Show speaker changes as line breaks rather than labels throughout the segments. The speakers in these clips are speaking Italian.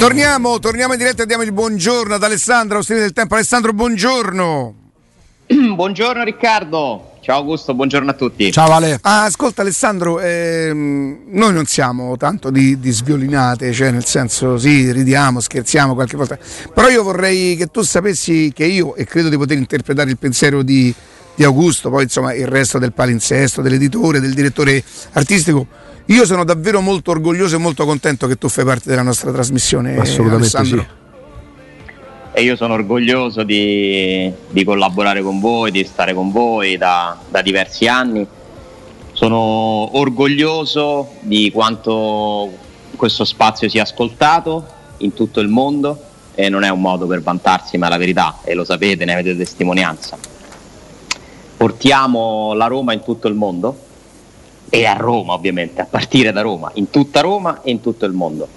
Torniamo, torniamo in diretta e diamo il buongiorno ad Alessandro, Austrino del Tempo. Alessandro, buongiorno.
buongiorno Riccardo. Ciao Augusto, buongiorno a tutti.
Ciao Ale. Ah, ascolta Alessandro, ehm, noi non siamo tanto di, di, sviolinate, cioè nel senso sì, ridiamo, scherziamo qualche volta, però io vorrei che tu sapessi che io, e credo di poter interpretare il pensiero di, di Augusto, poi insomma il resto del palinsesto, dell'editore, del direttore artistico, io sono davvero molto orgoglioso e molto contento che tu fai parte della nostra trasmissione.
Assolutamente
Alessandro.
sì.
E io sono orgoglioso di, di, collaborare con voi, di stare con voi da, da, diversi anni. Sono orgoglioso di quanto questo spazio sia ascoltato in tutto il mondo e non è un modo per vantarsi, ma è la verità e lo sapete, ne avete testimonianza. Portiamo la Roma in tutto il mondo e a Roma ovviamente, a partire da Roma, in tutta Roma e in tutto il mondo.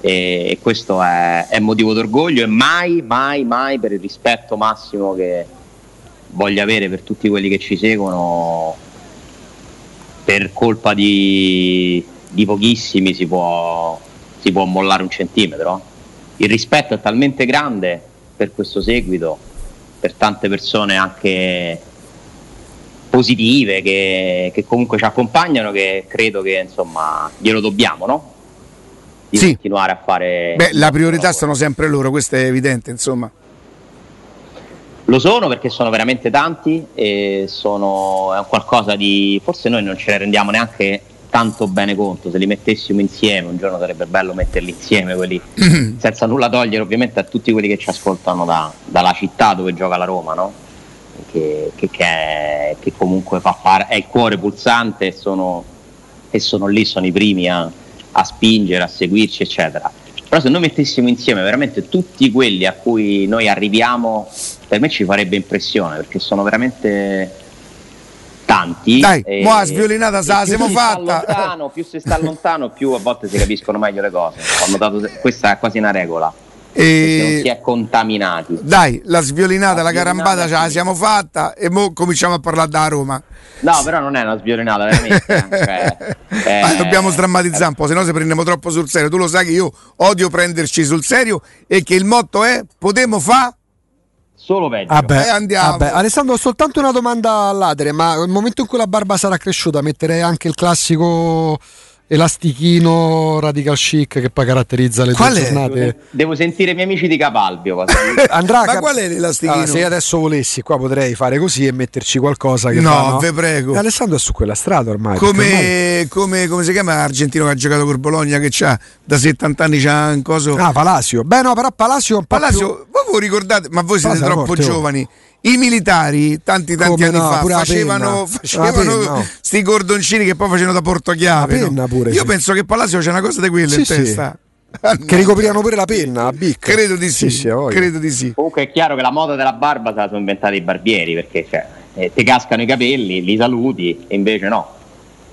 E questo è, è motivo d'orgoglio e mai, mai, mai per il rispetto massimo che voglio avere per tutti quelli che ci seguono, per colpa di, di pochissimi si può, si può mollare un centimetro. Il rispetto è talmente grande per questo seguito, per tante persone anche positive che, che, comunque ci accompagnano che credo che insomma glielo dobbiamo no? di
Sì.
continuare a fare
Beh, la priorità sono sempre loro, questo è evidente, insomma.
Lo sono perché sono veramente tanti e sono è un qualcosa di. forse noi non ce ne rendiamo neanche tanto bene conto. Se li mettessimo insieme, un giorno sarebbe bello metterli insieme, quelli senza nulla togliere ovviamente a tutti quelli che ci ascoltano da- dalla città dove gioca la Roma, no? Che, che- che è- che comunque fa fare, è il cuore pulsante e sono, e sono lì, sono i primi a, a spingere, a seguirci, eccetera. Però se noi mettessimo insieme veramente tutti quelli a cui noi arriviamo, per me ci farebbe impressione, perché sono veramente tanti.
Dai,
e-
mo' sviolinata se la siamo
si
fatta.
Lontano, più si sta lontano, più a volte si capiscono meglio le cose. Ho notato questa è quasi una regola, perché non si
E...
è contaminati.
Dai, la sviolinata, la,
La
carambata ce la siamo fatta e mo cominciamo a parlare da Roma.
No, però non è una sviolinata, veramente. eh, cioè, eh,
Ah, dobbiamo strammatizzare un po', se no se prendiamo troppo sul serio. Tu lo sai che io odio prenderci sul serio e che il motto è potremmo fa
Solo peggio.
Vabbè,
Eh, andiamo.
vabbè. Alessandro, ho soltanto una domanda all'adere, ma nel momento in cui la barba sarà cresciuta metterei anche il classico elastichino radical chic che poi caratterizza le
Qual
giornate.
Devo sentire i miei amici di Capalbio.
Andrà a
Ma
cap-
qual è l'elastichino?
Allora, se io adesso volessi, qua potrei fare così e metterci qualcosa che
No,
fa, no?
ve prego.
E Alessandro è su quella strada ormai. perché ormai-
come, come, come si chiama l'argentino che ha giocato col Bologna che c'ha da 70 anni c'ha un coso
Ah, Palacio. Beh, no, però Palacio è un po'
Palazzo, voi vi ricordate, ma voi siete
Palazzo era
troppo
forte, oh.
I militari tanti tanti
Come
anni
no,
fa facevano, facevano sti cordoncini che poi facevano da
penna
no?
pure,
Io
sì.
penso che Palazzo c'è una cosa di quella
Sì,
in
sì.
testa.
Che ricoprivano pure la penna, la bicca.
Credo di sì, credo di sì.
Comunque è chiaro che la moda della barba se la sono inventati i barbieri perché cioè, eh, ti cascano i capelli, li saluti e invece no.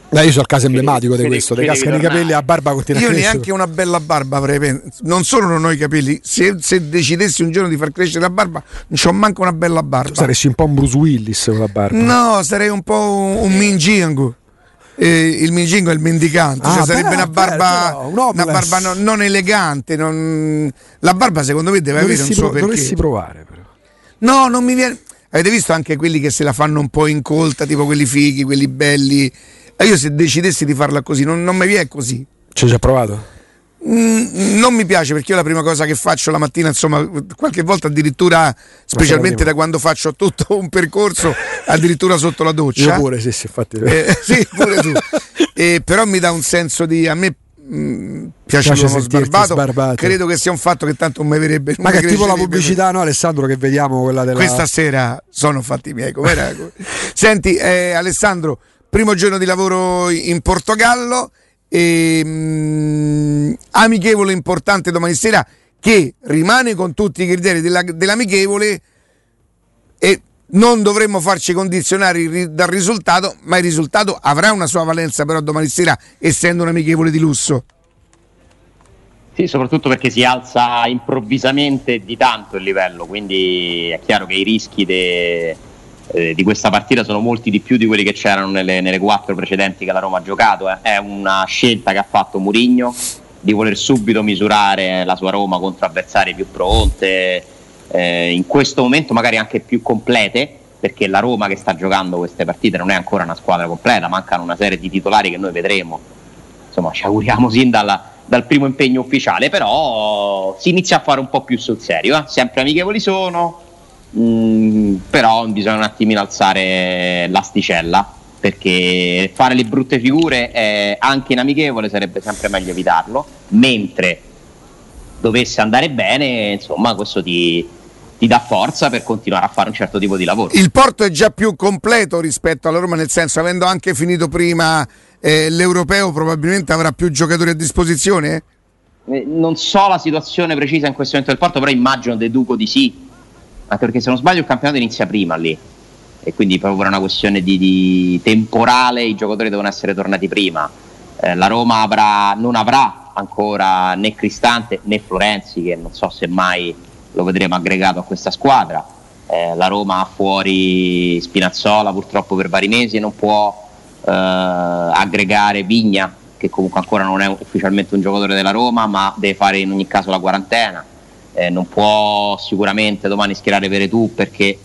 Dai, io sono il caso emblematico di questo.
devi
cascano i capelli, la barba continua
Io
a crescere.
neanche una bella barba avrei pen- Non solo non ho i capelli, se, se decidessi un giorno di far crescere la barba, non c'ho manco una bella barba.
Tu saresti un po' un Bruce Willis con la barba.
No, sarei un po' un, un mingingo. Eh, il mingingo è il mendicante,
Ah,
cioè sarebbe
beh,
una barba,
bello, un
una barba no- non elegante. non- La barba, secondo me, deve avere un
Dovresti,
suo
pro-
perché.
dovresti provare, però.
No, non mi viene. Avete visto anche quelli che se la fanno un po' incolta, tipo quelli fighi, quelli belli. E io se decidessi di farla così, non, non mi viene così.
Ci hai già provato?
Mm, non mi piace perché io la prima cosa che faccio la mattina, insomma, qualche volta addirittura, specialmente da quando faccio tutto un percorso, addirittura sotto la doccia.
Io pure, sì, sì, infatti.
Eh, sì, pure tu. Eh, però mi dà un senso di. A me mm, piace,
Piace
l'uomo sbarbato.
sbarbato.
Credo che sia un fatto che tanto non mi verrebbe.
Ma che tipo la pubblicità, no, Alessandro, che vediamo quella della.
Questa sera sono fatti miei. Com'era? Senti, eh, Alessandro, primo giorno di lavoro in Portogallo. E, mm, amichevole importante domani sera che rimane con tutti i criteri della- dell'amichevole e non dovremmo farci condizionare dal risultato, ma il risultato avrà una sua valenza però domani sera essendo un amichevole di lusso.
Sì, soprattutto perché si alza improvvisamente di tanto il livello, quindi è chiaro che i rischi de- eh, di questa partita sono molti di più di quelli che c'erano nelle, nelle quattro precedenti che la Roma ha giocato. eh. È una scelta che ha fatto Murigno di voler subito misurare la sua Roma contro avversari più pronte, eh, in questo momento magari anche più complete, perché la Roma che sta giocando queste partite non è ancora una squadra completa, mancano una serie di titolari che noi vedremo. Insomma, ci auguriamo sin dalla, dal primo impegno ufficiale, però si inizia a fare un po' più sul serio, eh? sempre amichevoli sono, mh, mm, però bisogna un attimino alzare l'asticella perché fare le brutte figure eh, anche in amichevole sarebbe sempre meglio evitarlo, mentre dovesse andare bene, insomma, questo ti, ti dà forza per continuare a fare un certo tipo di lavoro.
Il Porto è già più completo rispetto alla Roma, nel senso, avendo anche finito prima eh, l'europeo, probabilmente avrà più giocatori a disposizione?
Eh, non so la situazione precisa in questo momento del Porto, però immagino, deduco di sì, anche perché se non sbaglio il campionato inizia prima lì e quindi proprio per una questione di, di temporale i giocatori devono essere tornati prima. Eh, la Roma avrà, non avrà ancora né Cristante né Florenzi, che non so se mai lo vedremo aggregato a questa squadra. Eh, la Roma ha fuori Spinazzola purtroppo per vari mesi e non può eh, aggregare Vigna, che comunque ancora non è ufficialmente un giocatore della Roma, ma deve fare in ogni caso la quarantena. Eh, non può sicuramente domani schierare Veretù perché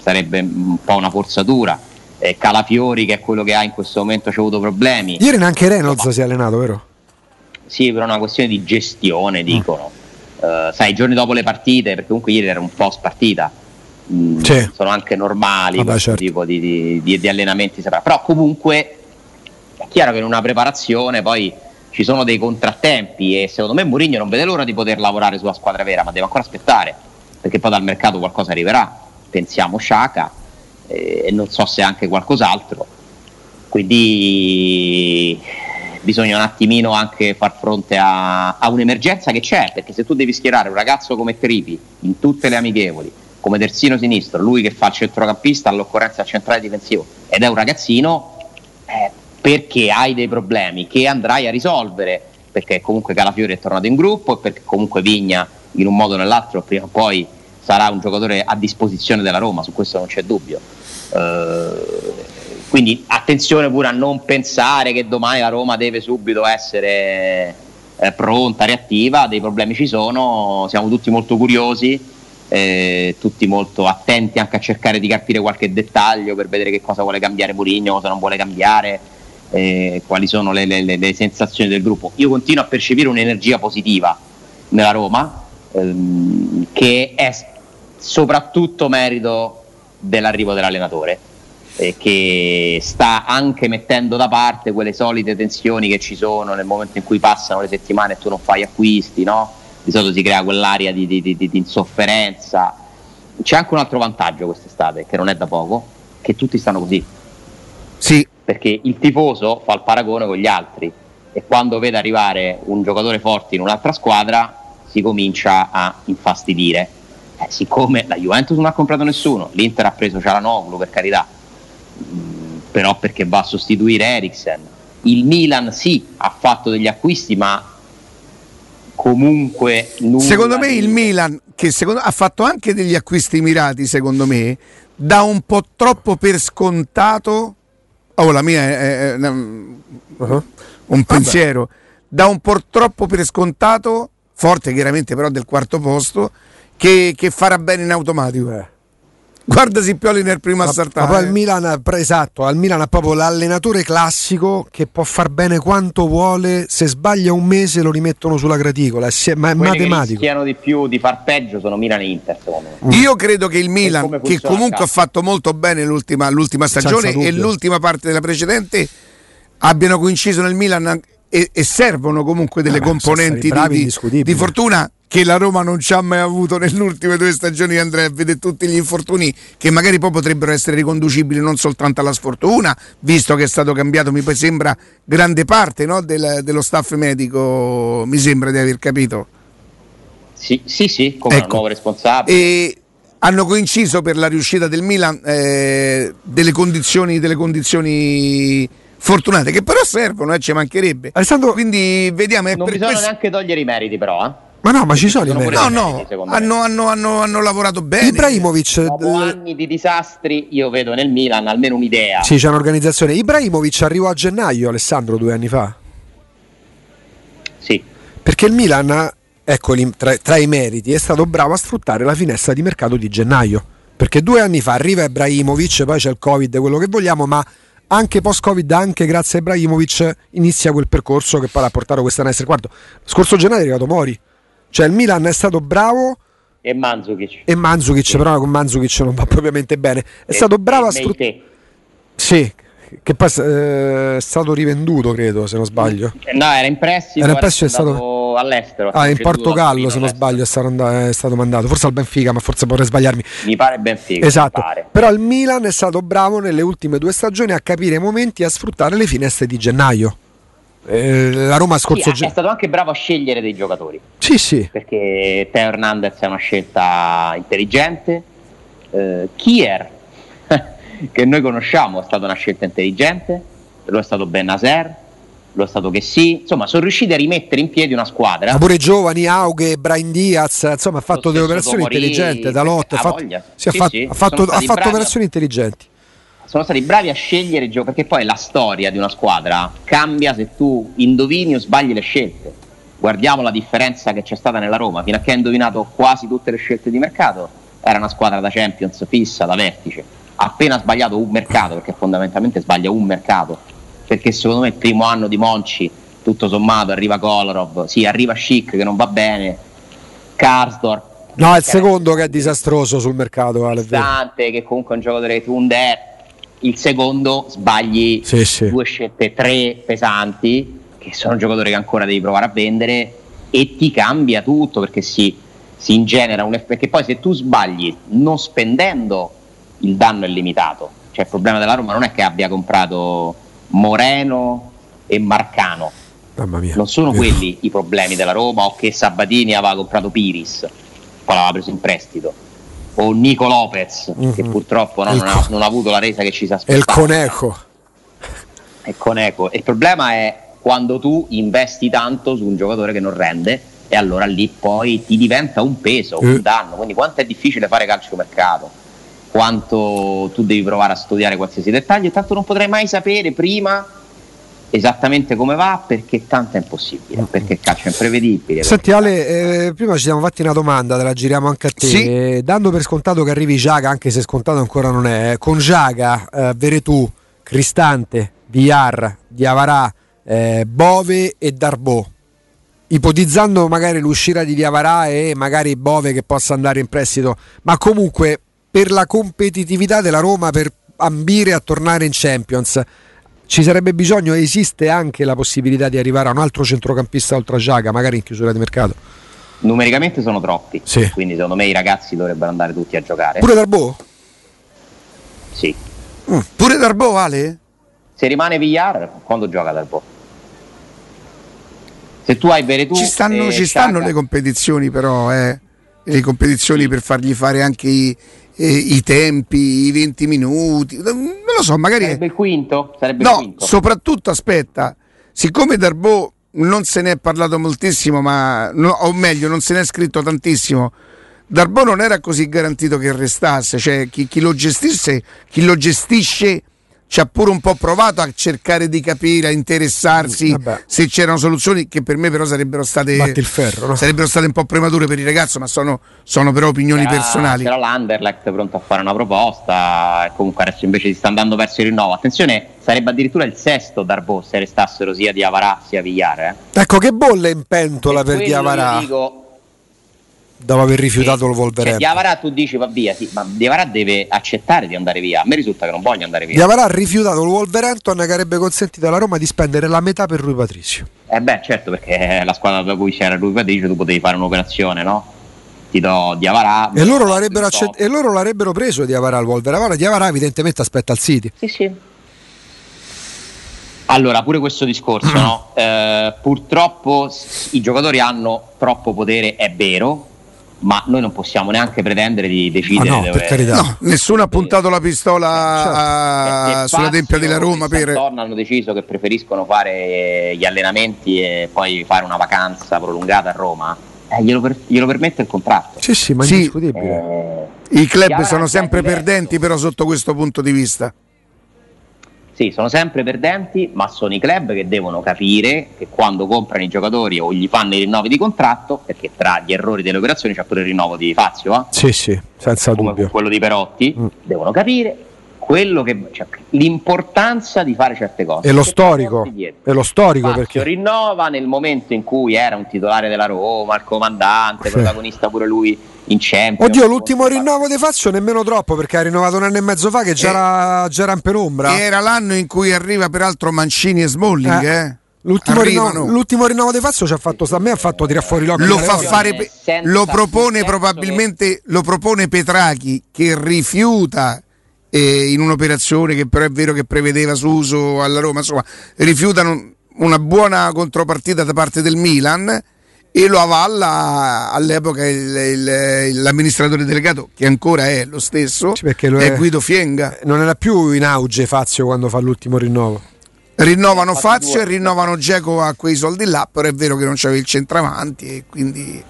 sarebbe un po' una forzatura. Eh, Calafiori, che è quello che ha in questo momento, ha avuto problemi.
Ieri neanche Reynolds si è allenato, vero?
Sì, per una questione di gestione, mm. dicono. Mm. Uh, sai, i giorni dopo le partite, perché comunque ieri era un post partita, mm, sì. sono anche normali Vabbè, questo certo. tipo di, di, di allenamenti separati. Però comunque è chiaro che in una preparazione poi ci sono dei contrattempi e secondo me Mourinho non vede l'ora di poter lavorare sulla squadra vera, ma deve ancora aspettare, perché poi dal mercato qualcosa arriverà pensiamo Sciaca eh, e non so se anche qualcos'altro. Quindi bisogna un attimino anche far fronte a, a, un'emergenza che c'è, perché se tu devi schierare un ragazzo come Tripi in tutte le amichevoli, come terzino sinistro, lui che fa il centrocampista all'occorrenza al centrale difensivo ed è un ragazzino, eh, perché hai dei problemi che andrai a risolvere, perché comunque Calafiori è tornato in gruppo e perché comunque Vigna in un modo o nell'altro prima o poi sarà un giocatore a disposizione della Roma, su questo non c'è dubbio. Uh, quindi attenzione pure a non pensare che domani la Roma deve subito essere eh, pronta, reattiva, dei problemi ci sono, siamo tutti molto curiosi, eh, tutti molto attenti anche a cercare di capire qualche dettaglio per vedere che cosa vuole cambiare Mourinho, cosa non vuole cambiare, eh, quali sono le, le, le sensazioni del gruppo. Io continuo a percepire un'energia positiva nella Roma, ehm, che è soprattutto merito dell'arrivo dell'allenatore eh, che sta anche mettendo da parte quelle solite tensioni che ci sono nel momento in cui passano le settimane e tu non fai acquisti, no? di solito si crea quell'aria di, di, di, di insofferenza. C'è anche un altro vantaggio quest'estate, che non è da poco, che tutti stanno così.
Sì.
Perché il tifoso fa il paragone con gli altri e quando vede arrivare un giocatore forte in un'altra squadra si comincia a infastidire. Eh, siccome la Juventus non ha comprato nessuno, l'Inter ha preso Cialanoglu per carità, mh, mm, però perché va a sostituire Eriksen, il Milan sì ha fatto degli acquisti ma comunque
secondo me il Milan che secondo, ha fatto anche degli acquisti mirati secondo me dà un po' troppo per scontato oh la mia è, è, è uh-huh. un pensiero dà un po' troppo per scontato forte chiaramente però del quarto posto che, che farà bene in automatico. Eh. Guarda Sippioli nel primo a saltare.
Ma poi al Milan, esatto, al Milan ha proprio l'allenatore classico che può far bene quanto vuole, se sbaglia un mese lo rimettono sulla graticola, ma è Quelli matematico.
Che di più di far peggio sono Milan e Inter, secondo
me. Mm. Io credo che il Milan, che comunque ha fatto molto bene l'ultima, l'ultima stagione e l'ultima parte della precedente, abbiano coinciso nel Milan e, e servono comunque delle ah, componenti di, di, di fortuna che la Roma non ci ha mai avuto nelle ultime due stagioni Andrea vede tutti gli infortuni che magari poi potrebbero essere riconducibili non soltanto alla sfortuna visto che è stato cambiato mi sembra grande parte no, del, dello staff medico mi sembra di aver capito
sì sì, sì come ecco. nuovo responsabile
e hanno coinciso per la riuscita del Milan eh, delle condizioni delle condizioni fortunate che però servono, eh, ci mancherebbe.
Alessandro,
quindi vediamo.
Non bisogna questo... neanche togliere i meriti, però. Eh?
Ma no, ma ci sono i meriti.
No, no, hanno, hanno, hanno, hanno, lavorato bene.
Ibrahimovic.
Dopo d- anni di disastri, io vedo nel Milan almeno un'idea.
Sì, c'è un'organizzazione. Ibrahimovic arrivò a gennaio, Alessandro, due anni fa.
Sì.
Perché il Milan, ecco, tra, tra i meriti, è stato bravo a sfruttare la finestra di mercato di gennaio. Perché due anni fa arriva Ibrahimovic, poi c'è il Covid, quello che vogliamo, ma anche post-Covid, anche grazie a Ibrahimovic, inizia quel percorso che poi l'ha portato quest'anno a essere quarto. Scorso gennaio è arrivato Mori. Cioè il Milan è stato bravo
e Manzukic.
E Manzukic, sì. però con Manzukic non va propriamente bene. È e, stato bravo a sfruttare. Sì, che poi eh, è stato rivenduto, credo, se non sbaglio.
No, era in prestito.
Era in prestito, è stato
all'estero.
Ah, in Portogallo, se non sbaglio, è stato, è stato, mandato. Forse al Benfica, ma forse potrei sbagliarmi.
Mi pare Benfica.
Esatto. Però il Milan è stato bravo nelle ultime due stagioni a capire i momenti e a sfruttare le finestre di gennaio. Eh, la Roma scorso
sì, è stato anche bravo a scegliere dei giocatori.
Sì, sì.
Perché Teo Hernandez è una scelta intelligente. Eh, Kier, che noi conosciamo, è stata una scelta intelligente. Lo è stato Ben Naser, lo è stato che sì. Insomma, sono riusciti a rimettere in piedi una squadra.
Ma pure giovani, Aughe, Brian Diaz, insomma, ha fatto delle operazioni Tomori, intelligenti. Dalot, ha fatto, sì, sì, ha fatto, ha fatto, ha fatto operazioni intelligenti
sono stati bravi a scegliere il gioco perché poi la storia di una squadra cambia se tu indovini o sbagli le scelte. Guardiamo la differenza che c'è stata nella Roma, fino a che ha indovinato quasi tutte le scelte di mercato, era una squadra da Champions fissa, da vertice. Appena sbagliato un mercato, perché fondamentalmente sbaglia un mercato, perché secondo me il primo anno di Monci, tutto sommato, arriva Kolarov, sì, arriva Chic che non va bene, Karsdorp,
No, è il secondo che è disastroso sul mercato. Ale,
che comunque è un giocatore che Under il secondo sbagli sì, sì. due scelte, tre pesanti, che sono giocatori che ancora devi provare a vendere e ti cambia tutto perché si, si ingenera un effetto. Perché poi se tu sbagli non spendendo, il danno è limitato. Cioè il problema della Roma non è che abbia comprato Moreno e Marcano. Non sono Io. quelli i problemi della Roma o che Sabatini aveva comprato Piris, poi l'aveva preso in prestito o Nico Lopez mm-hmm. che mhm. purtroppo no, non, ha, non, ha, avuto la resa che ci si aspettava.
E il Coneco.
E Coneco. il problema è quando tu investi tanto su un giocatore che non rende e allora lì poi ti diventa un peso, un eh. danno. Quindi quanto è difficile fare calcio mercato, quanto tu devi provare a studiare qualsiasi dettaglio e tanto non potrai mai sapere prima esattamente come va perché tanto è impossibile, mm. perché il calcio è imprevedibile.
Senti Ale, eh, prima ci siamo fatti una domanda, te la giriamo anche a te, sì. eh, dando per scontato che arrivi Giaga, anche se scontato ancora non è, eh, con Giaga, eh, Veretù, Cristante, Villar, Diavarà, eh, Bove e Darbò, ipotizzando magari l'uscita di Diavarà e magari Bove che possa andare in prestito, ma comunque per la competitività della Roma, per ambire a tornare in Champions, ci sarebbe bisogno, esiste anche la possibilità di arrivare a un altro centrocampista oltre a Giaga, magari in chiusura di mercato?
Numericamente sono troppi, sì. quindi secondo me i ragazzi dovrebbero andare tutti a giocare.
Pure Darbo?
Sì.
Mm. Pure Darbo, Ale?
Se rimane Villar, quando gioca Darbo? Se tu hai Veretù
Ci stanno, ci stanno le competizioni però, eh. Le competizioni per fargli fare anche i, eh, i tempi, i 20 minuti, non lo so, magari...
Sarebbe il quinto? Sarebbe
no,
il quinto.
soprattutto aspetta, siccome Darbo non se ne è parlato moltissimo, ma, no, o meglio, non se ne è scritto tantissimo, Darbo non era così garantito che restasse, cioè chi, chi lo gestisse, chi lo gestisce ci ha pure un po' provato a cercare di capire, a interessarsi Vabbè. se c'erano soluzioni che per me però sarebbero state,
ferro, no?
sarebbero state un po' premature per il ragazzo, ma sono, sono però opinioni c'era, personali.
C'era l'Anderlecht pronto a fare una proposta e comunque adesso invece si sta andando verso il rinnovo. Attenzione, sarebbe addirittura il sesto Darbo se restassero sia di Avarà sia Vigliare.
Eh? Ecco che bolle in pentola e per Diavarà. Dico, dopo aver rifiutato il Wolverhampton.
Cioè, Diavara tu dici va via, sì, ma Diavara deve accettare di andare via. A me risulta che non voglia andare via.
Diavara ha rifiutato il Wolverhampton che avrebbe consentito alla Roma di spendere la metà per Rui Patricio.
Eh beh, certo, perché la squadra da cui c'era Rui Patricio tu potevi fare un'operazione, no? Ti do Diavara.
E loro l'avrebbero, accett- e loro l'avrebbero preso Diavara al Wolverhampton. Diavara evidentemente aspetta il City.
Sì, sì. Allora, pure questo discorso, no? eh, purtroppo i giocatori hanno troppo potere, è vero, ma noi non possiamo neanche pretendere di decidere. Ah
no, dove... per carità. No,
nessuno ha puntato la pistola certo. sulla tempia della Roma. Per...
hanno deciso che preferiscono fare gli allenamenti e poi fare una vacanza prolungata a Roma. Eh, glielo, per... glielo, permette il contratto.
Sì, sì, ma è sì. Eh,
I club sono sempre perdenti, però, sotto questo punto di vista.
Sì, sono sempre perdenti, ma sono i club che devono capire che quando comprano i giocatori o gli fanno i rinnovi di contratto, perché tra gli errori delle operazioni c'è pure il rinnovo di Fazio, eh?
sì, sì, senza
come
dubbio.
quello di Perotti,
Mm.
devono capire che, cioè, l'importanza di fare certe cose.
E lo storico, è lo storico
Fazio
perché
rinnova nel momento in cui era un titolare della Roma, il comandante,
Sì.
protagonista pure lui in Champions.
Oddio, l'ultimo rinnovo di Fazio nemmeno troppo perché ha rinnovato un anno e mezzo fa che già, era, già era in penombra.
Era l'anno in cui arriva peraltro Mancini e Smalling,
Eh.
eh.
L'ultimo rinnovo, l'ultimo rinnovo di Fazio ci ha fatto a me ha fatto tirare fuori l'occhio.
lo fa fare lo propone probabilmente lo propone Petrachi che rifiuta eh, in un'operazione che però è vero che prevedeva Suso alla Roma insomma rifiutano una buona contropartita da parte del Milan e lo avalla all'epoca il- il- l'amministratore delegato che ancora è lo stesso
perché lo
è
è-
Guido Fienga
Non era più in auge Fazio quando fa l'ultimo rinnovo.
rinnovano
Eh,
Fazio e rinnovano Geco a quei soldi là però è vero che non c'aveva il centravanti e quindi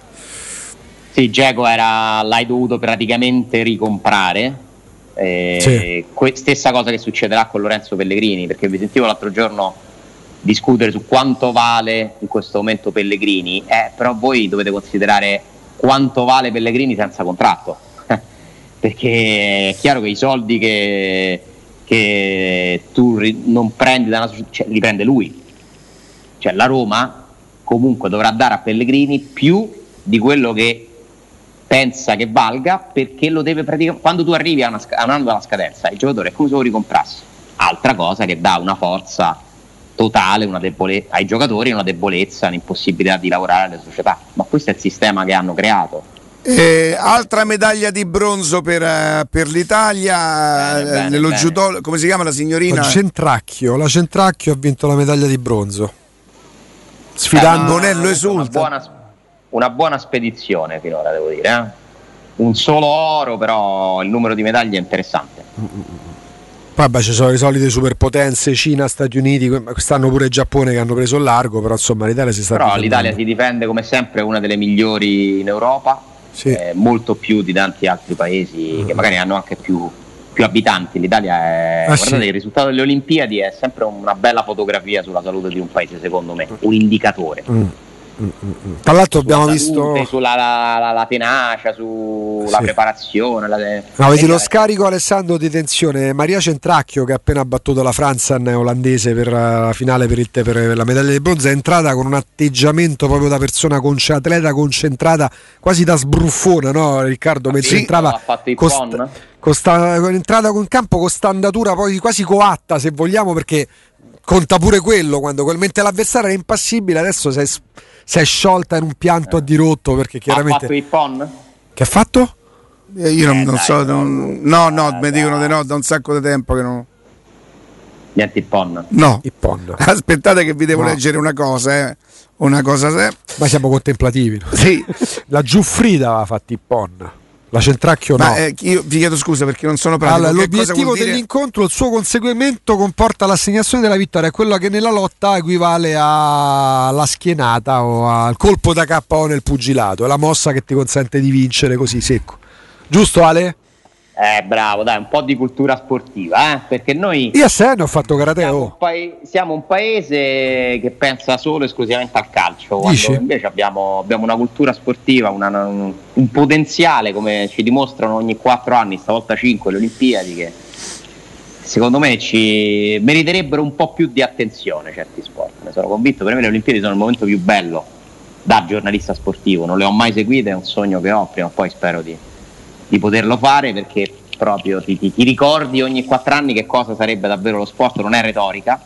Sì, Geco era, l'hai dovuto praticamente ricomprare. Eh,
Sì.
que- stessa cosa che succederà con Lorenzo Pellegrini, perché vi sentivo l'altro giorno discutere su quanto vale in questo momento Pellegrini, eh, però voi dovete considerare quanto vale Pellegrini senza contratto, perché è chiaro che i soldi che, che tu ri- non prendi da una società, cioè, li prende lui, cioè la Roma comunque dovrà dare a Pellegrini più di quello che pensa che valga perché lo deve praticamente quando tu arrivi a, una a un anno dalla scadenza il giocatore è come se lo ricomprassi altra cosa che dà una forza totale una debole- ai giocatori una debolezza un'impossibilità di lavorare alle società ma questo è il sistema che hanno creato
Eh, altra medaglia di bronzo per, eh, per l'Italia
Bene,
eh,
bene,
nello
bene.
judo, come si chiama la signorina?
La Centracchio, la Centracchio ha vinto la medaglia di bronzo. Sfidando
Eh,
Bonello
una
esulta.
buona, una buona spedizione finora devo dire eh. un solo oro però il numero di medaglie è interessante
Poi ci sono le solite superpotenze, Cina, Stati Uniti, que- quest'anno pure Giappone che hanno preso il largo, però insomma l'Italia si sta
Però
difendendo.
l'Italia si difende come sempre, è una delle migliori in Europa,
Sì.
eh, molto più di tanti altri paesi che magari hanno anche più, più abitanti. L'Italia è.
Ah,
guardate,
sì.
il risultato delle Olimpiadi è sempre una bella fotografia sulla salute di un paese, secondo me, un indicatore.
Mm, mm, mm, mm. Tra l'altro abbiamo
Sulla
visto...
salute, sulla la, la- la tenacia, sulla
Sì.
preparazione. La,
No, vedi lo scarico Alessandro di tensione Maria Centracchio che ha appena battuto la Franzan olandese per eh, la finale per, il te- per la medaglia di bronzo è entrata con un atteggiamento proprio da persona conce- atleta concentrata quasi da sbruffona no Riccardo mentre
Sì,
entrava
ha fatto il
con
pon.
sta- con sta- con entrata in campo con sta andatura poi quasi coatta se vogliamo perché conta pure quello quando mentre l'avversario era impassibile adesso si è, si è sciolta in un pianto a dirotto perché
Ha
chiaramente
fatto il PON?
che ha fatto?
Eh, io non,
Eh,
non
dai,
so,
no.
non- no, no,
Ah,
mi dicono di no da un sacco di tempo che non.
Niente il PON.
No,
Il PON
aspettate che vi devo
No.
leggere una cosa, eh. Una cosa se...
ma siamo contemplativi no?
Sì,
La Giuffrida aveva fatto i PON, la Centracchio no.
ma eh, io vi chiedo scusa perché non sono pratico.
Allora, l'obiettivo
dire?
dell'incontro, il suo conseguimento comporta l'assegnazione della vittoria, è quello che nella lotta equivale alla schienata o al colpo da KO nel pugilato, è la mossa che ti consente di vincere così secco. Giusto Ale?
Eh, bravo, dai, un po' di cultura sportiva, eh? perché noi
Io a sé ne ho fatto karate.
siamo,
Oh.
un pae- siamo un paese che pensa solo e esclusivamente al calcio, invece abbiamo, abbiamo una cultura sportiva, una- un, un potenziale, come ci dimostrano ogni quattro anni, stavolta cinque le Olimpiadi, che secondo me ci meriterebbero un po' più di attenzione certi sport. Ne sono convinto, per me le Olimpiadi sono il momento più bello da giornalista sportivo, non le ho mai seguite, è un sogno che ho, prima o poi spero di, di poterlo fare perché proprio ti, ti- ti ricordi ogni quattro anni che cosa sarebbe davvero lo sport, non è retorica.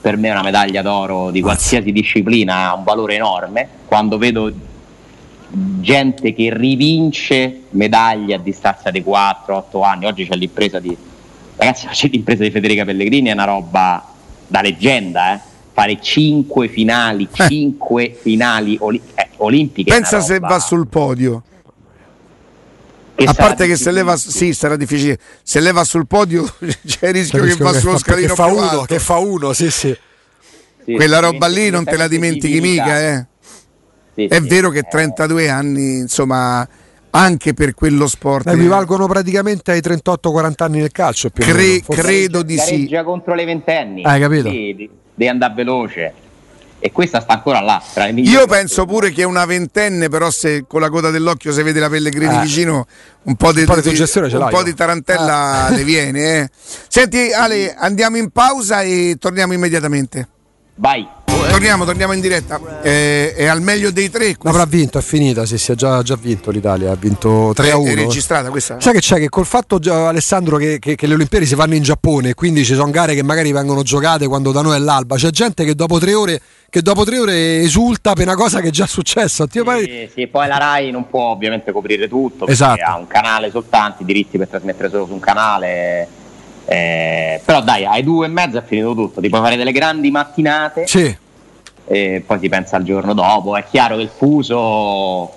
Per me una medaglia d'oro di qualsiasi disciplina ha un valore enorme. Quando vedo gente che rivince medaglie a distanza di 4-8 anni, oggi c'è l'impresa di ragazzi, oggi l'impresa di Federica Pellegrini è una roba da leggenda, eh. Fare 5 finali, 5 finali oli- eh, olimpiche.
Pensa se va sul podio.
Che
A parte che se leva, sì, sarà difficile. Se leva sul podio c'è il rischio che va sullo scalino
che fa
più
uno,
alto.
che fa uno, sì, sì.
Sì,
Quella roba lì non te la dimentichi mica, eh.
Sì,
È
sì,
vero che
eh,
32 anni, insomma, anche per quello sport.
Equivalgono praticamente ai 38-40 anni del calcio. Più
Cre- credo di sì.
Gareggia contro le ventenni.
Hai capito?
Sì, devi andare veloce. E questa sta ancora là. Tra le
Io penso pure che una ventenne, però, se con la coda dell'occhio se vede la Pellegrini
Eh.
vicino, un po' di,
Un po' di ce
un po'
io.
di tarantella le viene. eh. Senti, Ale, andiamo in pausa e torniamo immediatamente.
Vai.
Torniamo, torniamo in diretta. Eh, è al meglio dei tre.
L'avrà vinto, è finita. Sì, sì, ha già, già vinto l'Italia. Ha vinto 3 a
È,
1.
è registrata questa?
Sai che c'è? Che col fatto, già, Alessandro, che, che- che le Olimpiadi si fanno in Giappone, quindi ci sono gare che magari vengono giocate quando da noi è l'alba. C'è gente che dopo tre ore, che dopo tre ore esulta per una cosa che è già successa. Ti pare-
Sì, sì, poi la Rai non può ovviamente coprire tutto perché
Esatto.
ha un canale soltanto, i diritti per trasmettere solo su un canale. eh, però dai, ai due e mezza è finito tutto. Ti puoi fare delle grandi mattinate
Sì,
e poi si pensa al giorno dopo. È chiaro che il fuso,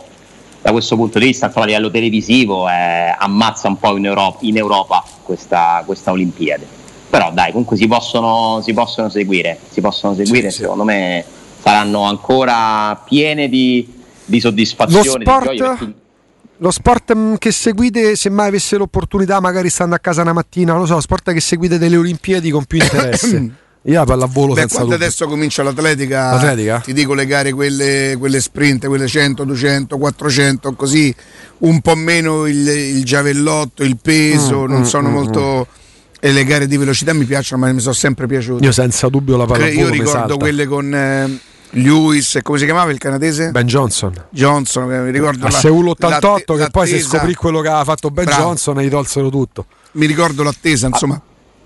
da questo punto di vista, insomma, a livello televisivo, eh, ammazza un po' in Europa, in Europa questa, questa Olimpiade. Però dai, comunque si possono, si possono seguire, si possono seguire,
Sì, sì.
secondo me saranno ancora piene di, di soddisfazione,
Lo sport-
di perché-
lo sport mm, che seguite, se mai avesse l'opportunità, magari stando a casa una mattina, non lo so, lo sport che seguite delle Olimpiadi con più interesse. Io la pallavolo
Beh,
senza
quando
dubbio.
adesso comincia l'atletica,
L'atletica?
ti dico le gare, quelle, quelle sprint, quelle 100, 200, 400, così un po' meno il, il giavellotto, il peso,
Mm,
non
mm,
sono
mm,
molto. E le gare di velocità mi piacciono, ma mi sono sempre piaciute.
Io senza dubbio la pallavolo
Io ricordo
salta.
quelle con eh, Lewis, e come si chiamava il canadese?
Ben Johnson.
Johnson, che mi ricordo
A
la-
Seul 88
l'atte-
che poi se
l'attesa-
scoprì quello che aveva fatto Ben
Bravo.
Johnson gli tolsero tutto.
Mi ricordo l'attesa, insomma,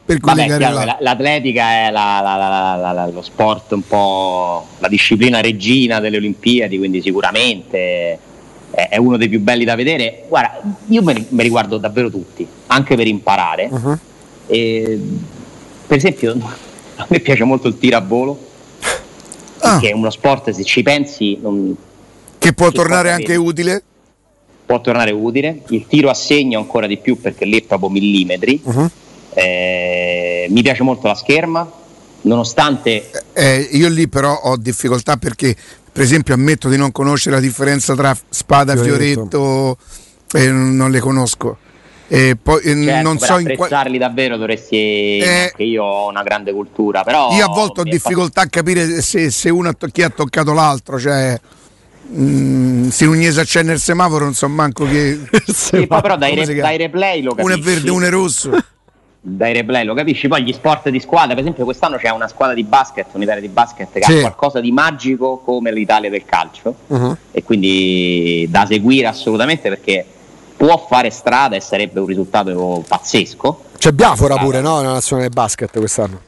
per quelle
Vabbè, chiaro l'atletica è la- la- la- la- la- lo sport un po' la disciplina regina delle Olimpiadi, quindi sicuramente è, è uno dei più belli da vedere. Guarda, io me me li guardo davvero tutti, anche per imparare.
Uh-huh.
E, per esempio, a me piace molto il tiro a volo,
Ah,
che è uno sport, se ci pensi, non,
che può tornare anche
vedi?
utile.
può tornare utile. Il tiro a segno ancora di più perché lì è proprio millimetri.
Uh-huh.
Eh, mi piace molto la scherma, nonostante
Eh, io lì però ho difficoltà perché, per esempio, ammetto di non conoscere la differenza tra spada,
Fioretto.
fioretto, e non le conosco. E poi eh,
Certo,
non so in
apprezzarli davvero dovresti
Eh,
che io ho una grande cultura però
Io a volte ho difficoltà a capire se, se uno ha to- chi ha toccato l'altro, cioè. Mm, se un Iesa c'è nel semaforo, non so manco che.
fatto- sì, poi però dai, re- dai replay lo
Uno è
capisci
verde, uno è rosso.
dai replay lo capisci poi gli sport di squadra per esempio quest'anno c'è una squadra di basket un'Italia di basket che
Sì.
ha qualcosa di magico come l'Italia del calcio
Uh-huh.
e quindi da seguire assolutamente perché può fare strada e sarebbe un risultato pazzesco
C'è Biafora pure, no? Nella nazionale basket quest'anno.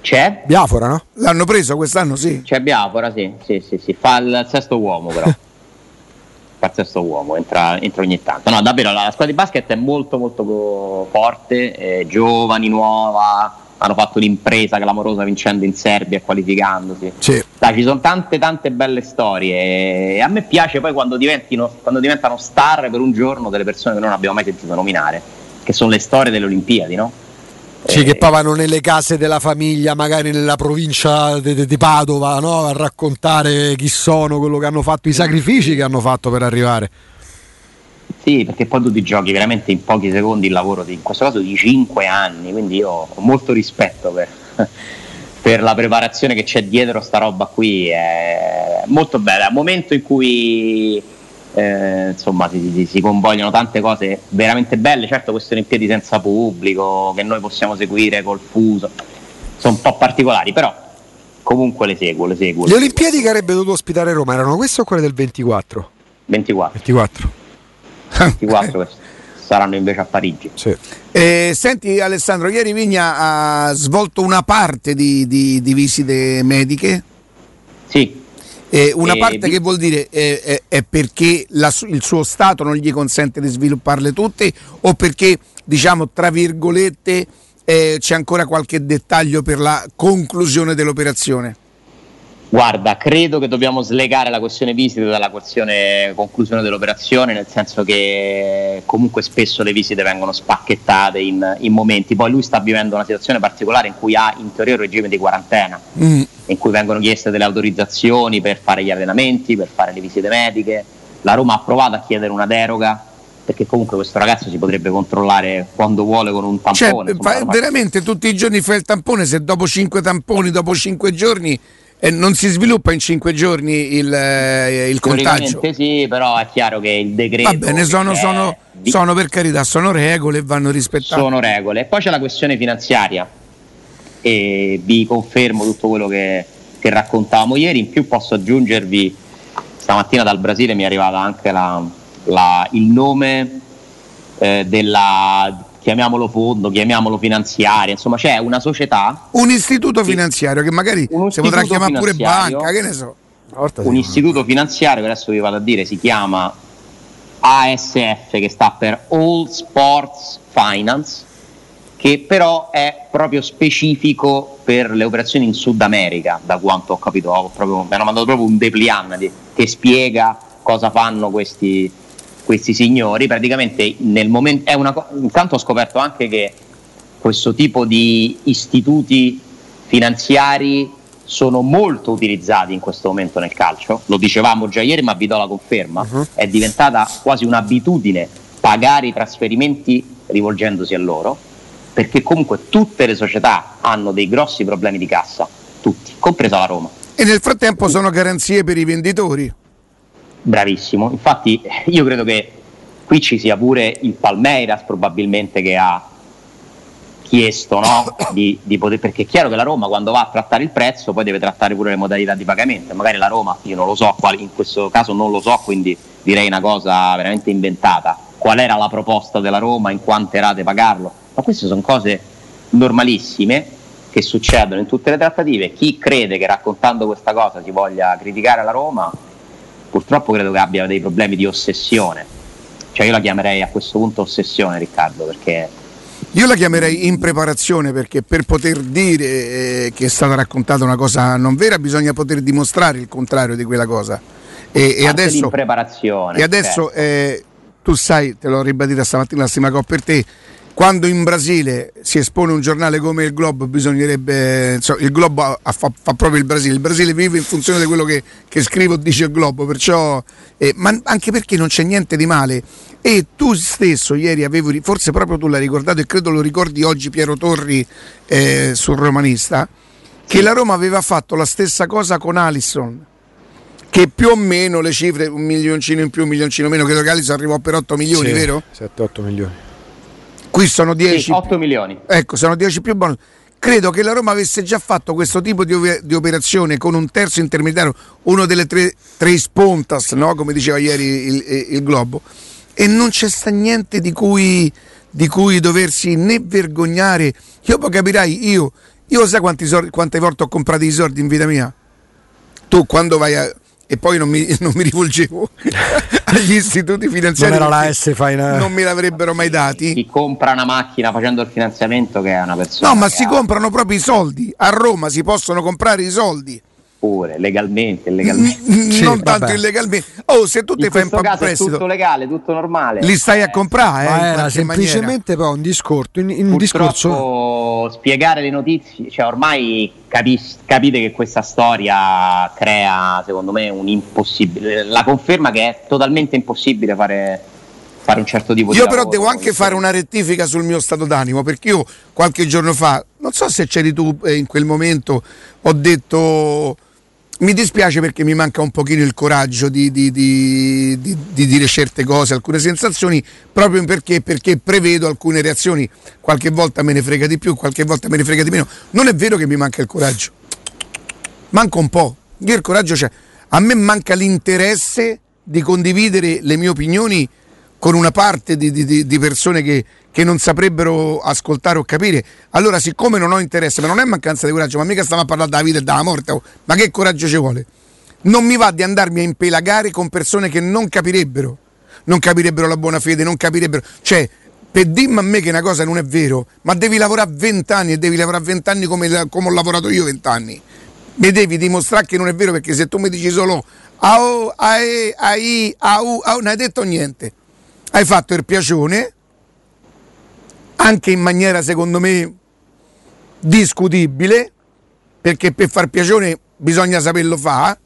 c'è
Biafora, no?
L'hanno preso quest'anno, sì.
C'è Biafora, sì, sì, sì, sì, fa il sesto uomo però. fa il sesto uomo, entra, entra ogni tanto. No, davvero la squadra di basket è molto molto forte, è giovani, nuova, hanno fatto un'impresa clamorosa vincendo in Serbia e qualificandosi.
Sì.
Dai, ci sono tante tante belle storie e a me piace poi quando, quando diventano star per un giorno delle persone che non abbiamo mai sentito nominare, che sono le storie delle Olimpiadi, no?
Sì,
Eh,
che poi vanno nelle case della famiglia, magari nella provincia di Padova, no? a raccontare chi sono, quello che hanno fatto, i sacrifici che hanno fatto per arrivare.
Sì, perché poi tu ti giochi veramente in pochi secondi il lavoro, di, in questo caso di 5 anni, quindi io ho molto rispetto per, per la preparazione che c'è dietro sta roba qui, è molto bella, è un momento in cui eh, insomma si, si- si convogliano tante cose veramente belle, certo queste Olimpiadi senza pubblico, che noi possiamo seguire col fuso, sono un po' particolari, però comunque le seguo, le seguo.
Le Olimpiadi che avrebbe dovuto ospitare Roma erano queste o quelle del 24?
24,
24.
24 che saranno invece a Parigi.
Sì.
Eh, senti Alessandro, ieri Vigna ha svolto una parte di, di- di visite mediche.
Sì,
Eh, una
Eh,
parte
vi-
che vuol dire è, perché la il suo stato non gli consente di svilupparle tutte o perché, diciamo, tra virgolette, eh, c'è ancora qualche dettaglio per la conclusione dell'operazione?
Guarda, credo che dobbiamo slegare la questione visite dalla questione conclusione dell'operazione, nel senso che comunque spesso le visite vengono spacchettate in, in momenti. Poi lui sta vivendo una situazione particolare in cui ha in teoria un regime di quarantena,
Mm.
in cui vengono chieste delle autorizzazioni per fare gli allenamenti, per fare le visite mediche. la Roma ha provato a chiedere una deroga perché comunque questo ragazzo si potrebbe controllare quando vuole con un tampone.
Cioè, fa, veramente tutti i giorni fai il tampone, se dopo 5 tamponi, dopo 5 giorni eh, non si sviluppa in 5 giorni il, eh, il contagio.
sì, però è chiaro che il decreto... Va
bene, sono, sono, di... sono per carità, sono regole e vanno rispettate.
Sono regole. E poi c'è la questione finanziaria e vi confermo tutto quello che, che raccontavamo ieri, in più posso aggiungervi, stamattina dal Brasile mi è arrivata anche la la, il nome eh, della chiamiamolo fondo, chiamiamolo finanziaria, insomma c'è una società.
Un istituto finanziario che magari si potrà chiamare pure banca, che ne so.
Un istituto finanziario che adesso vi vado a dire si chiama ASF che sta per All Sports Finance che però è proprio specifico per le operazioni in Sud America, da quanto ho capito, ho proprio, mi hanno mandato proprio un depliant che spiega cosa fanno questi, questi signori, praticamente nel momento, è una, intanto ho scoperto anche che questo tipo di istituti finanziari sono molto utilizzati in questo momento nel calcio, lo dicevamo già ieri ma vi do la conferma, uh-huh. è diventata quasi un'abitudine pagare i trasferimenti rivolgendosi a loro, perché comunque tutte le società hanno dei grossi problemi di cassa, tutti, compresa la Roma.
E nel frattempo sono garanzie per i venditori
bravissimo. Infatti io credo che qui ci sia pure il Palmeiras probabilmente che ha chiesto no? di, di poter, perché è chiaro che la Roma quando va a trattare il prezzo poi deve trattare pure le modalità di pagamento, magari la Roma io non lo so, in questo caso non lo so, quindi direi una cosa veramente inventata, qual era la proposta della Roma, in quante rate pagarlo, ma queste sono cose normalissime che succedono in tutte le trattative, chi crede che raccontando questa cosa si voglia criticare la Roma purtroppo credo che abbia dei problemi di ossessione. Cioè io la chiamerei a questo punto ossessione, Riccardo, perché
io la chiamerei in preparazione perché per poter dire eh, che è stata raccontata una cosa non vera bisogna poter dimostrare il contrario di quella cosa. E, e adesso,
in preparazione,
e adesso certo. eh, tu sai, te l'ho ribadita stamattina la Sima per te, quando in Brasile si espone un giornale come il Globo, bisognerebbe. Insomma, il Globo fa, fa, proprio il Brasile. Il Brasile vive in funzione di quello che, che scrivo dice il Globo, perciò. Eh, ma anche perché non c'è niente di male. E tu stesso ieri avevi, forse proprio tu l'hai ricordato, e credo lo ricordi oggi Piero Torri eh, sul romanista, che la Roma aveva fatto la stessa cosa con Alisson che più o meno le cifre, un milioncino in più, un milioncino meno, credo che Alisson arrivò per 8 milioni,
sì,
vero?
7-8 milioni.
Qui sono 10.
Sì, 8 milioni.
Ecco, sono 10 più bonus. Credo che la Roma avesse già fatto questo tipo di, di operazione con un terzo intermediario, uno delle tre, tre spontas, no? come diceva ieri il, il, il, Globo, e non c'è sta niente di cui, di cui doversi né vergognare. Io poi capirai, io, io sai quanti soldi, quante volte ho comprato i soldi in vita mia? Tu quando vai a e poi non mi, non mi rivolgevo agli istituti finanziari.
Non era la S Fine.
Non me l'avrebbero mai dati.
Si compra una macchina facendo il finanziamento che è una persona.
No, ma si ha... comprano proprio i soldi. A Roma si possono comprare i soldi
pure legalmente, illegalmente.
Sì, non vabbè. tanto illegalmente. Oh, se tu ti fai un po' prestito,
tutto legale, tutto normale.
Li stai a comprare, eh,
era semplicemente però un discorso, in, in un discorso
spiegare le notizie, cioè ormai capis, capite che questa storia crea, secondo me, un impossibile, la conferma che è totalmente impossibile fare fare un certo tipo
di
Io
però devo anche fare una rettifica sul mio stato d'animo perché io qualche giorno fa, non so se c'eri tu eh, in quel momento, ho detto mi dispiace perché mi manca un pochino il coraggio di, di, di, di, dire certe cose, alcune sensazioni, proprio perché, perché prevedo alcune reazioni. Qualche volta me ne frega di più, qualche volta me ne frega di meno. Non è vero che mi manca il coraggio, manca un po'. Io il coraggio c'è. A me manca l'interesse di condividere le mie opinioni con una parte di, di, di persone che, che, non saprebbero ascoltare o capire. Allora, siccome non ho interesse, ma non è mancanza di coraggio, ma mica stiamo a parlare della vita e della morte, oh, ma che coraggio ci vuole? Non mi va di andarmi a impelagare con persone che non capirebbero, non capirebbero la buona fede, non capirebbero. Cioè, per dirmi a me che una cosa non è vero, ma devi lavorare vent'anni e devi lavorare vent'anni come, come ho lavorato io vent'anni. Mi devi dimostrare che non è vero perché se tu mi dici solo au, ae, ai, au, au, non hai detto niente hai fatto il piacione, anche in maniera secondo me discutibile, perché per far piacione bisogna saperlo fare,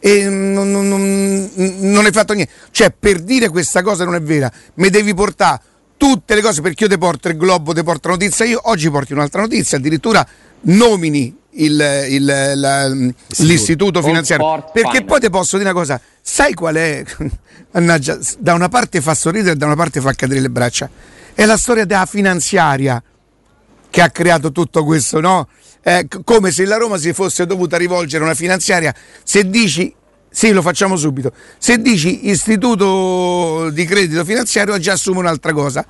e non, non, non, non hai fatto niente. Cioè, per dire questa cosa non è vera, mi devi portare tutte le cose perché io ti porto il globo, ti porto la notizia, io oggi porti un'altra notizia, addirittura nomini il, il, la, l'istituto finanziario. Perché poi ti posso dire una cosa, sai qual è? Mannaggia, da una parte fa sorridere e da una parte fa cadere le braccia. È la storia della finanziaria che ha creato tutto questo, no? Eh, come se la Roma si fosse dovuta rivolgere a una finanziaria. Se dici sì, lo facciamo subito. Se dici istituto di credito finanziario, già assume un'altra cosa.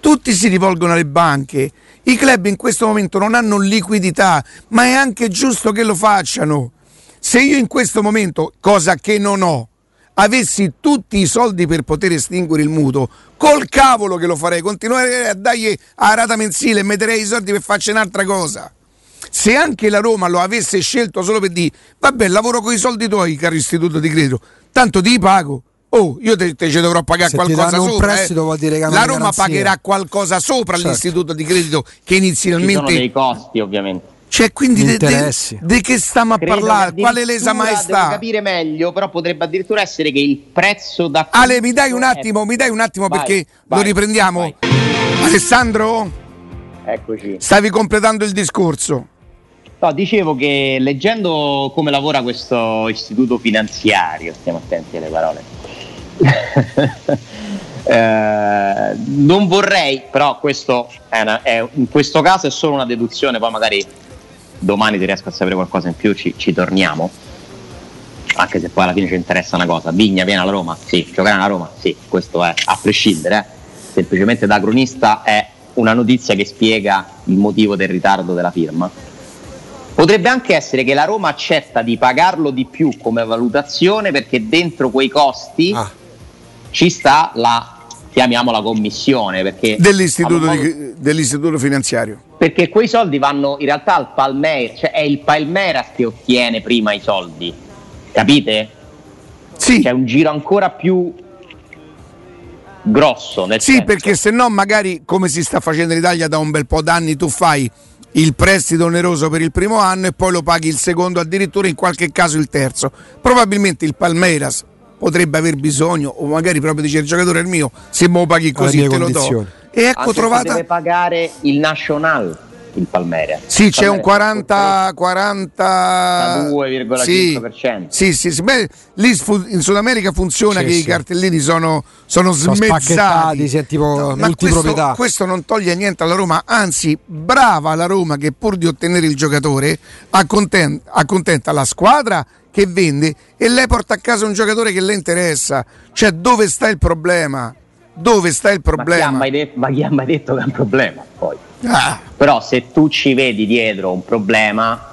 Tutti si rivolgono alle banche. I club in questo momento non hanno liquidità, ma è anche giusto che lo facciano. Se io in questo momento, cosa che non ho, avessi tutti i soldi per poter estinguere il mutuo, col cavolo che lo farei, continuerei a dargli a rata mensile e metterei i soldi per farci un'altra cosa. Se anche la Roma lo avesse scelto solo per dire, vabbè, lavoro con i soldi tuoi, caro istituto di credito, tanto ti pago. Oh, io te, te ci dovrò pagare
Se
qualcosa sopra.
Prestito,
eh. La Roma garanzia. pagherà qualcosa sopra certo. all'istituto di credito che inizialmente. Ci sono
dei costi, ovviamente.
Cioè, quindi di che stiamo a Credo parlare? Quale lesa maestà?
Devo capire meglio, però potrebbe addirittura essere che il prezzo da.
Ale, mi dai un attimo, è... mi dai un attimo vai, perché vai, lo riprendiamo. Vai. Alessandro?
Eccoci.
Stavi completando il discorso.
No, dicevo che leggendo come lavora questo istituto finanziario, stiamo attenti alle parole, eh, non vorrei, però questo è una, è, in questo caso è solo una deduzione, poi magari domani ti riesco a sapere qualcosa in più, ci, ci torniamo, anche se poi alla fine ci interessa una cosa, Vigna viene alla Roma? Sì, giocare alla Roma? Sì, questo è, a prescindere, eh. semplicemente da cronista è una notizia che spiega il motivo del ritardo della firma Potrebbe anche essere che la Roma accetta di pagarlo di più come valutazione perché dentro quei costi ah. Ci sta la, chiamiamola commissione.
Dell'istituto, modo, di, dell'istituto, finanziario.
Perché quei soldi vanno in realtà al Palmeiras, cioè è il Palmeiras che ottiene prima i soldi, capite?
Sì.
C'è un giro ancora più grosso. Nel
sì,
senso.
perché se no magari come si sta facendo in Italia da un bel po' d'anni tu fai il prestito oneroso per il primo anno e poi lo paghi il secondo, addirittura in qualche caso il terzo. Probabilmente il Palmeiras potrebbe aver bisogno, o magari proprio dice il giocatore è il mio, se me lo paghi così te lo do. E ecco
Anche
trovata.
Deve pagare il National il Palmeiras.
Sì, c'è un 40, 40
2,5%.
Sì, sì, sì. Beh, lì in Sud America funziona sì, che sì. i cartellini sono, sono, sono smezzati.
Sì, tipo no, multiproprietà.
Questo, questo, non toglie niente alla Roma, anzi, brava la Roma che pur di ottenere il giocatore accontenta, accontenta la squadra che vende e lei porta a casa un giocatore che le interessa. Cioè, dove sta il problema? Dove sta il problema?
Ma chi ha mai, de- chi ha mai detto che è un problema? Poi. Ah. Però se tu ci vedi dietro un problema,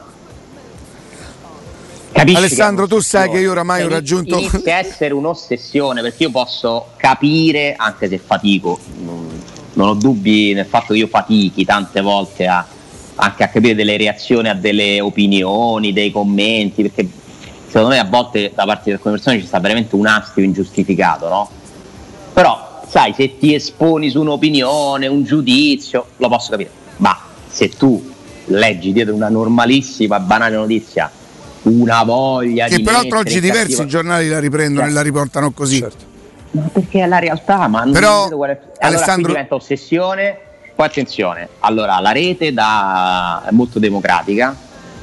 Capisci
Alessandro, tu sai che io oramai ho raggiunto.
Inizia a essere un'ossessione perché io posso capire, anche se fatico, non, non ho dubbi nel fatto che io fatichi tante volte a, anche a capire delle reazioni a delle opinioni, dei commenti, perché secondo me a volte da parte di alcune persone ci sta veramente un astio ingiustificato, no? Però sai, se ti esponi su un'opinione, un giudizio, lo posso capire. Ma se tu leggi dietro una normalissima, banale notizia, una voglia
che
di.
Che peraltro oggi diversi cattivo... giornali la riprendono certo. e la riportano così.
Certo. Ma perché è la realtà, ma non
Però,
allora,
Alessandro...
diventa ossessione. Poi attenzione, allora la rete da... è molto democratica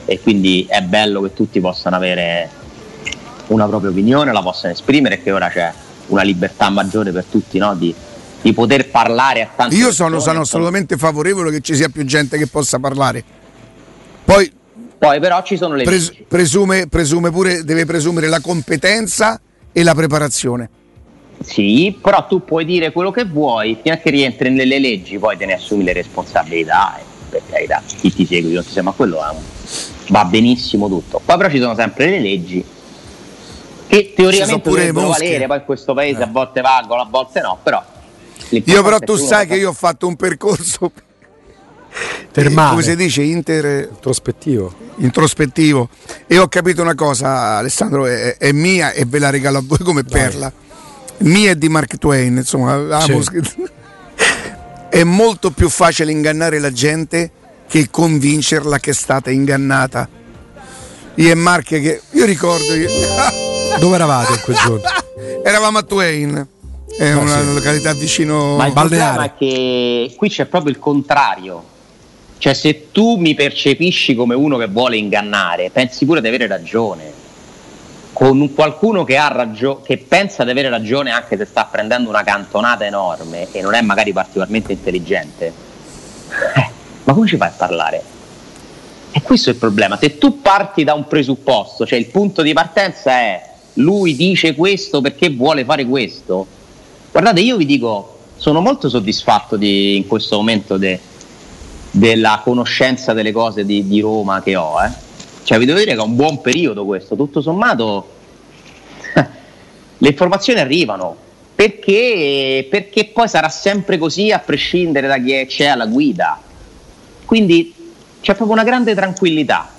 e quindi è bello che tutti possano avere una propria opinione, la possano esprimere, che ora c'è una libertà maggiore per tutti no? di, di, poter parlare a tanti
Io sono, sono assolutamente favorevole che ci sia più gente che possa parlare. Poi,
Poi però ci sono le
pres- presume, presume pure, deve presumere la competenza e la preparazione.
Sì, però tu puoi dire quello che vuoi, fino a che rientri nelle leggi, poi te ne assumi le responsabilità. E per carità, chi ti segue, non ti sembra quello un... va benissimo tutto. Poi però ci sono sempre le leggi che teoricamente dovrebbero valere, poi in questo paese eh. a volte valgono, a volte no, però...
Io però tu sai che io ho fatto un percorso
per male.
come si dice inter...
introspettivo.
introspettivo e ho capito una cosa Alessandro è, è mia e ve la regalo a voi come Dai. perla mia è di Mark Twain insomma sì. è molto più facile ingannare la gente che convincerla che è stata ingannata io e Mark che io ricordo io...
Dove eravate in quel giorno?
Eravamo a Twain. È ah, una sì. località vicino
Ma il problema è che qui c'è proprio il contrario. Cioè, se tu mi percepisci come uno che vuole ingannare, pensi pure di avere ragione. Con qualcuno che, ragio- che pensa di avere ragione anche se sta prendendo una cantonata enorme e non è magari particolarmente intelligente, ma come ci fai a parlare? E questo è il problema. Se tu parti da un presupposto, cioè il punto di partenza è lui dice questo perché vuole fare questo, Guardate, io vi dico, sono molto soddisfatto di, in questo momento de, della conoscenza delle cose di, di Roma che ho. Eh. Cioè, vi devo dire che è un buon periodo questo, tutto sommato le informazioni arrivano. Perché? Perché poi sarà sempre così a prescindere da chi c'è alla guida. Quindi c'è proprio una grande tranquillità.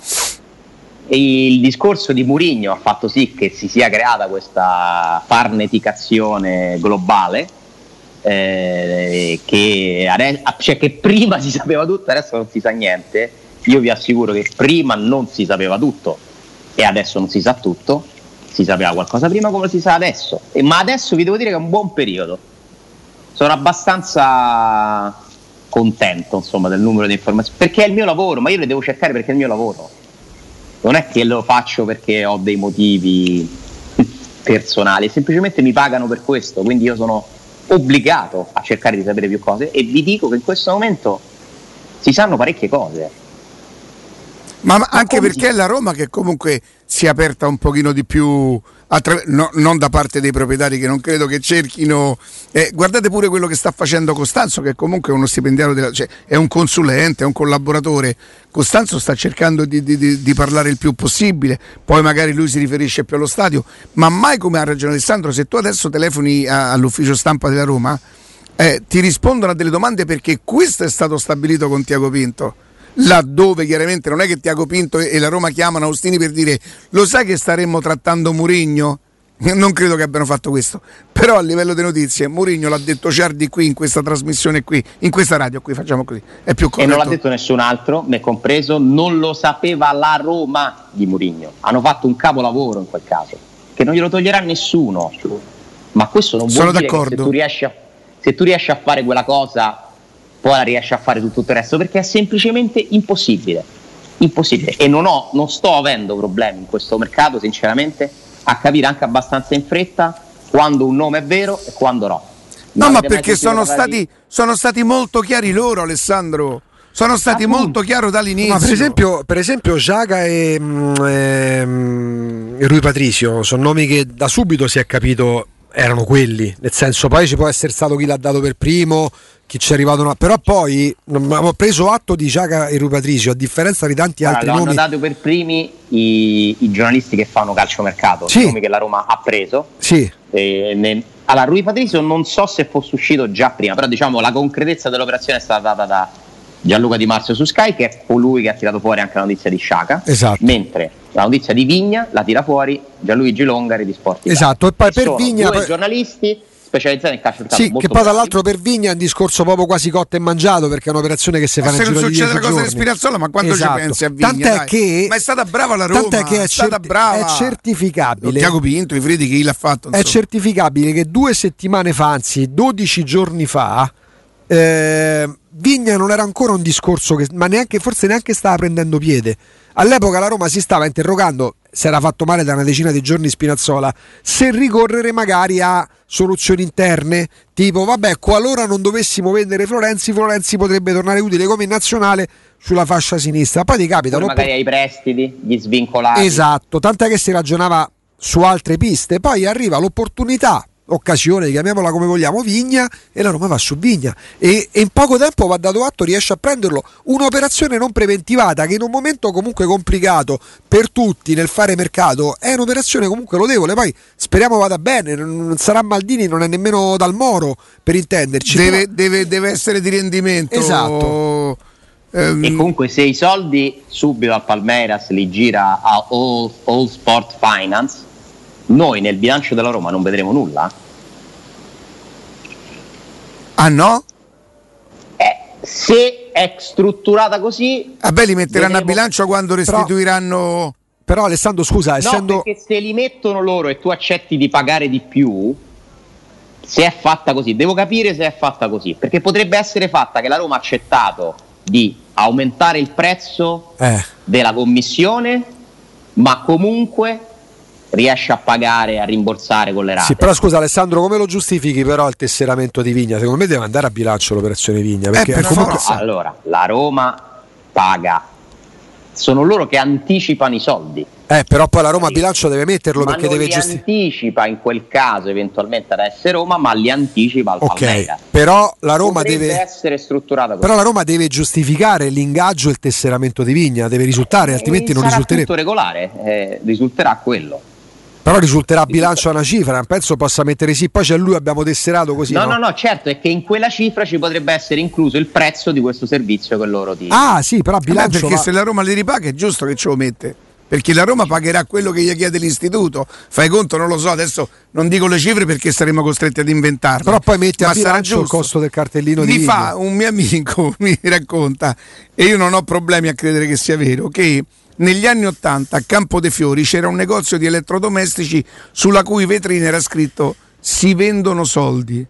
E il discorso di Murigno ha fatto sì che si sia creata questa farneticazione globale eh, che, adesso, cioè che prima si sapeva tutto, adesso non si sa niente. Io vi assicuro che prima non si sapeva tutto e adesso non si sa tutto. Si sapeva qualcosa prima come si sa adesso. E, ma adesso vi devo dire che è un buon periodo. Sono abbastanza contento insomma, del numero di informazioni perché è il mio lavoro, ma io le devo cercare perché è il mio lavoro non è che lo faccio perché ho dei motivi personali, semplicemente mi pagano per questo, quindi io sono obbligato a cercare di sapere più cose e vi dico che in questo momento si sanno parecchie cose.
Ma, ma anche perché è la Roma che comunque si è aperta un pochino di più no, non da parte dei proprietari che non credo che cerchino. Eh, guardate pure quello che sta facendo Costanzo, che comunque è uno stipendiario, della, cioè è un consulente, è un collaboratore. Costanzo sta cercando di, di, di, di, parlare il più possibile, poi magari lui si riferisce più allo stadio, ma mai come ha ragione Alessandro, se tu adesso telefoni a, all'ufficio stampa della Roma, eh, ti rispondono a delle domande perché questo è stato stabilito con Tiago Pinto laddove chiaramente non è che Tiago Pinto e la Roma chiamano Austini per dire lo sai che staremmo trattando Murigno? Non credo che abbiano fatto questo, però a livello di notizie Mourinho l'ha detto Ciardi qui in questa trasmissione qui, in questa radio qui, facciamo così, è più corretto.
E non l'ha detto nessun altro, me compreso, non lo sapeva la Roma di Mourinho. Hanno fatto un capolavoro in quel caso, che non glielo toglierà nessuno. Ma questo non vuol
Sono
dire
d'accordo.
che se tu, a, se tu riesci a fare quella cosa poi la riesce a fare tutto il resto perché è semplicemente impossibile. Impossibile. E non, ho, non sto avendo problemi in questo mercato, sinceramente, a capire anche abbastanza in fretta quando un nome è vero e quando no.
No, ma perché sono stati, sono stati molto chiari loro, Alessandro sono stati Appunto. molto chiari dall'inizio. Ma
per esempio, per esempio Giaga e, mm, e, mm, e Rui Patricio sono nomi che da subito si è capito erano quelli, nel senso poi ci può essere stato chi l'ha dato per primo, chi ci è arrivato una... però poi abbiamo preso atto di Giaca e Rui Patricio a differenza di tanti allora, altri nomi
hanno dato per primi i, i giornalisti che fanno calciomercato sì. i nomi che la Roma ha preso
sì.
e, ne... allora Rui Patricio non so se fosse uscito già prima però diciamo la concretezza dell'operazione è stata data da Gianluca Di Marzio su Sky che è colui che ha tirato fuori anche la notizia di Sciaca
esatto.
mentre la notizia di Vigna la tira fuori Gianluigi Longari di Sport
esatto e poi per Vigna
due giornalisti specializzati nel calcio
Sì, che poi tra l'altro per Vigna è un discorso proprio quasi cotto e mangiato perché è un'operazione che si fa nel giro
non succede
la
cosa di Spinazzola, ma quando esatto. ci pensi a Vigna?
Tant'è
dai.
che
ma è stata brava la Roma,
tant'è che è,
stata
certi-
brava.
è certificabile.
Tiago Pinto, i Fredi chi l'ha fatto?
Insomma. È certificabile che due settimane fa, anzi 12 giorni fa, eh, Vigna non era ancora un discorso che, ma neanche, forse neanche stava prendendo piede. All'epoca la Roma si stava interrogando, si era fatto male da una decina di giorni Spinazzola, se ricorrere magari a soluzioni interne, tipo vabbè, qualora non dovessimo vendere Florenzi, Florenzi potrebbe tornare utile come nazionale sulla fascia sinistra. Poi ti capita...
Poi magari ai prestiti, gli svincolati.
Esatto, tant'è che si ragionava su altre piste, poi arriva l'opportunità occasione, chiamiamola come vogliamo, Vigna e la Roma va su Vigna e, e, in poco tempo va dato atto, riesce a prenderlo. Un'operazione non preventivata che in un momento comunque complicato per tutti nel fare mercato è un'operazione comunque lodevole. Poi speriamo vada bene, non sarà Maldini, non è nemmeno dal Moro per intenderci.
Deve, però... deve, deve essere di rendimento.
Esatto.
Um... E comunque se i soldi subito al Palmeiras li gira a All, All Sport Finance noi nel bilancio della Roma non vedremo nulla?
Ah no?
Eh, se è strutturata così...
Vabbè, li metteranno vedremo... a bilancio quando restituiranno...
Però Alessandro, scusa, essendo...
No, perché se li mettono loro e tu accetti di pagare di più, se è fatta così, devo capire se è fatta così, perché potrebbe essere fatta che la Roma ha accettato di aumentare il prezzo
Eh.
della commissione, ma comunque riesce a pagare, a rimborsare con le rate.
Sì, però scusa Alessandro, come lo giustifichi però il tesseramento di Vigna? Secondo me deve andare a bilancio l'operazione Vigna, perché
per
comunque...
forza.
Allora, la Roma paga, sono loro che anticipano i soldi.
Eh, però poi la Roma a bilancio deve metterlo
ma
perché
non
deve
li
giustificare.
anticipa in quel caso eventualmente ad essere Roma, ma li anticipa al
Ok,
Palmeiras.
però la Roma
Potrebbe
deve...
essere strutturata così.
Però la Roma deve giustificare l'ingaggio e il tesseramento di Vigna, deve risultare, altrimenti
E
non risulterebbe.
tutto regolare, eh, risulterà quello.
Però risulterà a bilancio una cifra, non penso possa mettere sì, poi c'è lui, abbiamo tesserato così.
no, no, no, certo, è che in quella cifra ci potrebbe essere incluso il prezzo di questo servizio che loro ti
Ah, sì, però a
Vabbè,
bilancio
perché
va-
se la Roma li ripaga è giusto che ce lo mette. Perché la Roma pagherà quello che gli chiede l'istituto. Fai conto, non lo so, adesso non dico le cifre perché saremo costretti ad inventarle.
Però poi metti a
sarà
bilancio il costo del cartellino di
Mi
Vigna.
fa un mio amico, mi racconta, e io non ho problemi a credere che sia vero, che negli anni Ottanta a Campo dei Fiori c'era un negozio di elettrodomestici sulla cui vetrina era scritto si vendono soldi.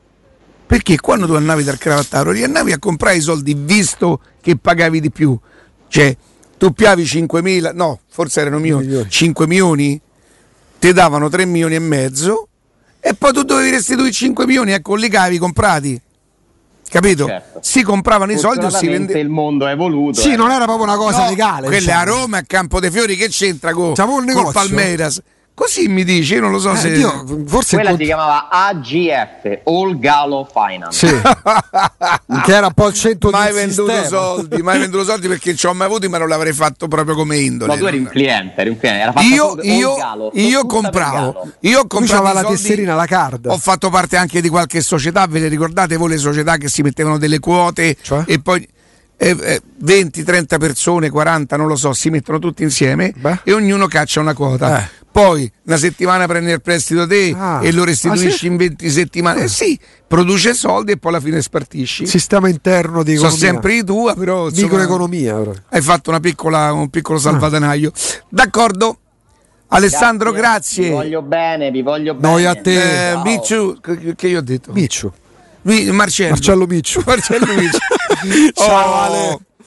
Perché quando tu andavi dal cravattaro riandavi a comprare i soldi visto che pagavi di più. Cioè, tu piavi 5 mila, no, forse erano milioni,
Milioni.
5 milioni, ti davano 3 milioni e mezzo e poi tu dovevi restituire 5 milioni e con li cavi comprati. Capito?
Certo.
Si compravano i soldi o si vendevano.
il mondo è evoluto.
Sì,
eh.
non era proprio una cosa
No,
legale.
Quelle
diciamo.
a Roma e a Campo dei Fiori che c'entra con
negozio?
Palmeiras? Così mi dici, io non lo so
Eh,
se.
Dio, forse
Quella
incont-
si chiamava AGF, All Galo Finance.
Sì. che era un po' il centro
mai
del
venduto
sistema.
soldi, mai venduto soldi perché ci ho mai avuti, ma non l'avrei fatto proprio come indole.
No, tu eri un cliente, eri un cliente. Era
Io, io,
Galo,
io compravo, io i
la tesserina, la card.
Ho fatto parte anche di qualche società, ve le ricordate voi le società che si mettevano delle quote
Cioè?
e poi eh, eh, 20, 30 persone, 40, non lo so, si mettono tutti insieme
Beh.
e ognuno caccia una quota.
Eh.
Poi una settimana prendi il prestito te
Ah.
e lo restituisci
Ah, sì?
in 20 settimane. Eh sì, produce soldi e poi alla fine spartisci.
Sistema interno di
Sono
economia.
sempre di tua, però insomma,
Microeconomia. però.
hai fatto una piccola, un piccolo salvadanaio. D'accordo? Alessandro,
Vi
grazie.
voglio bene, vi voglio bene.
Noi a te.
Eh,
Ciao.
Micciu, che, che io ho detto?
Miccio.
Mi- Marcello.
Marcello Miccio.
Marcello Micciu.
Ciao,
Oh,
Ale.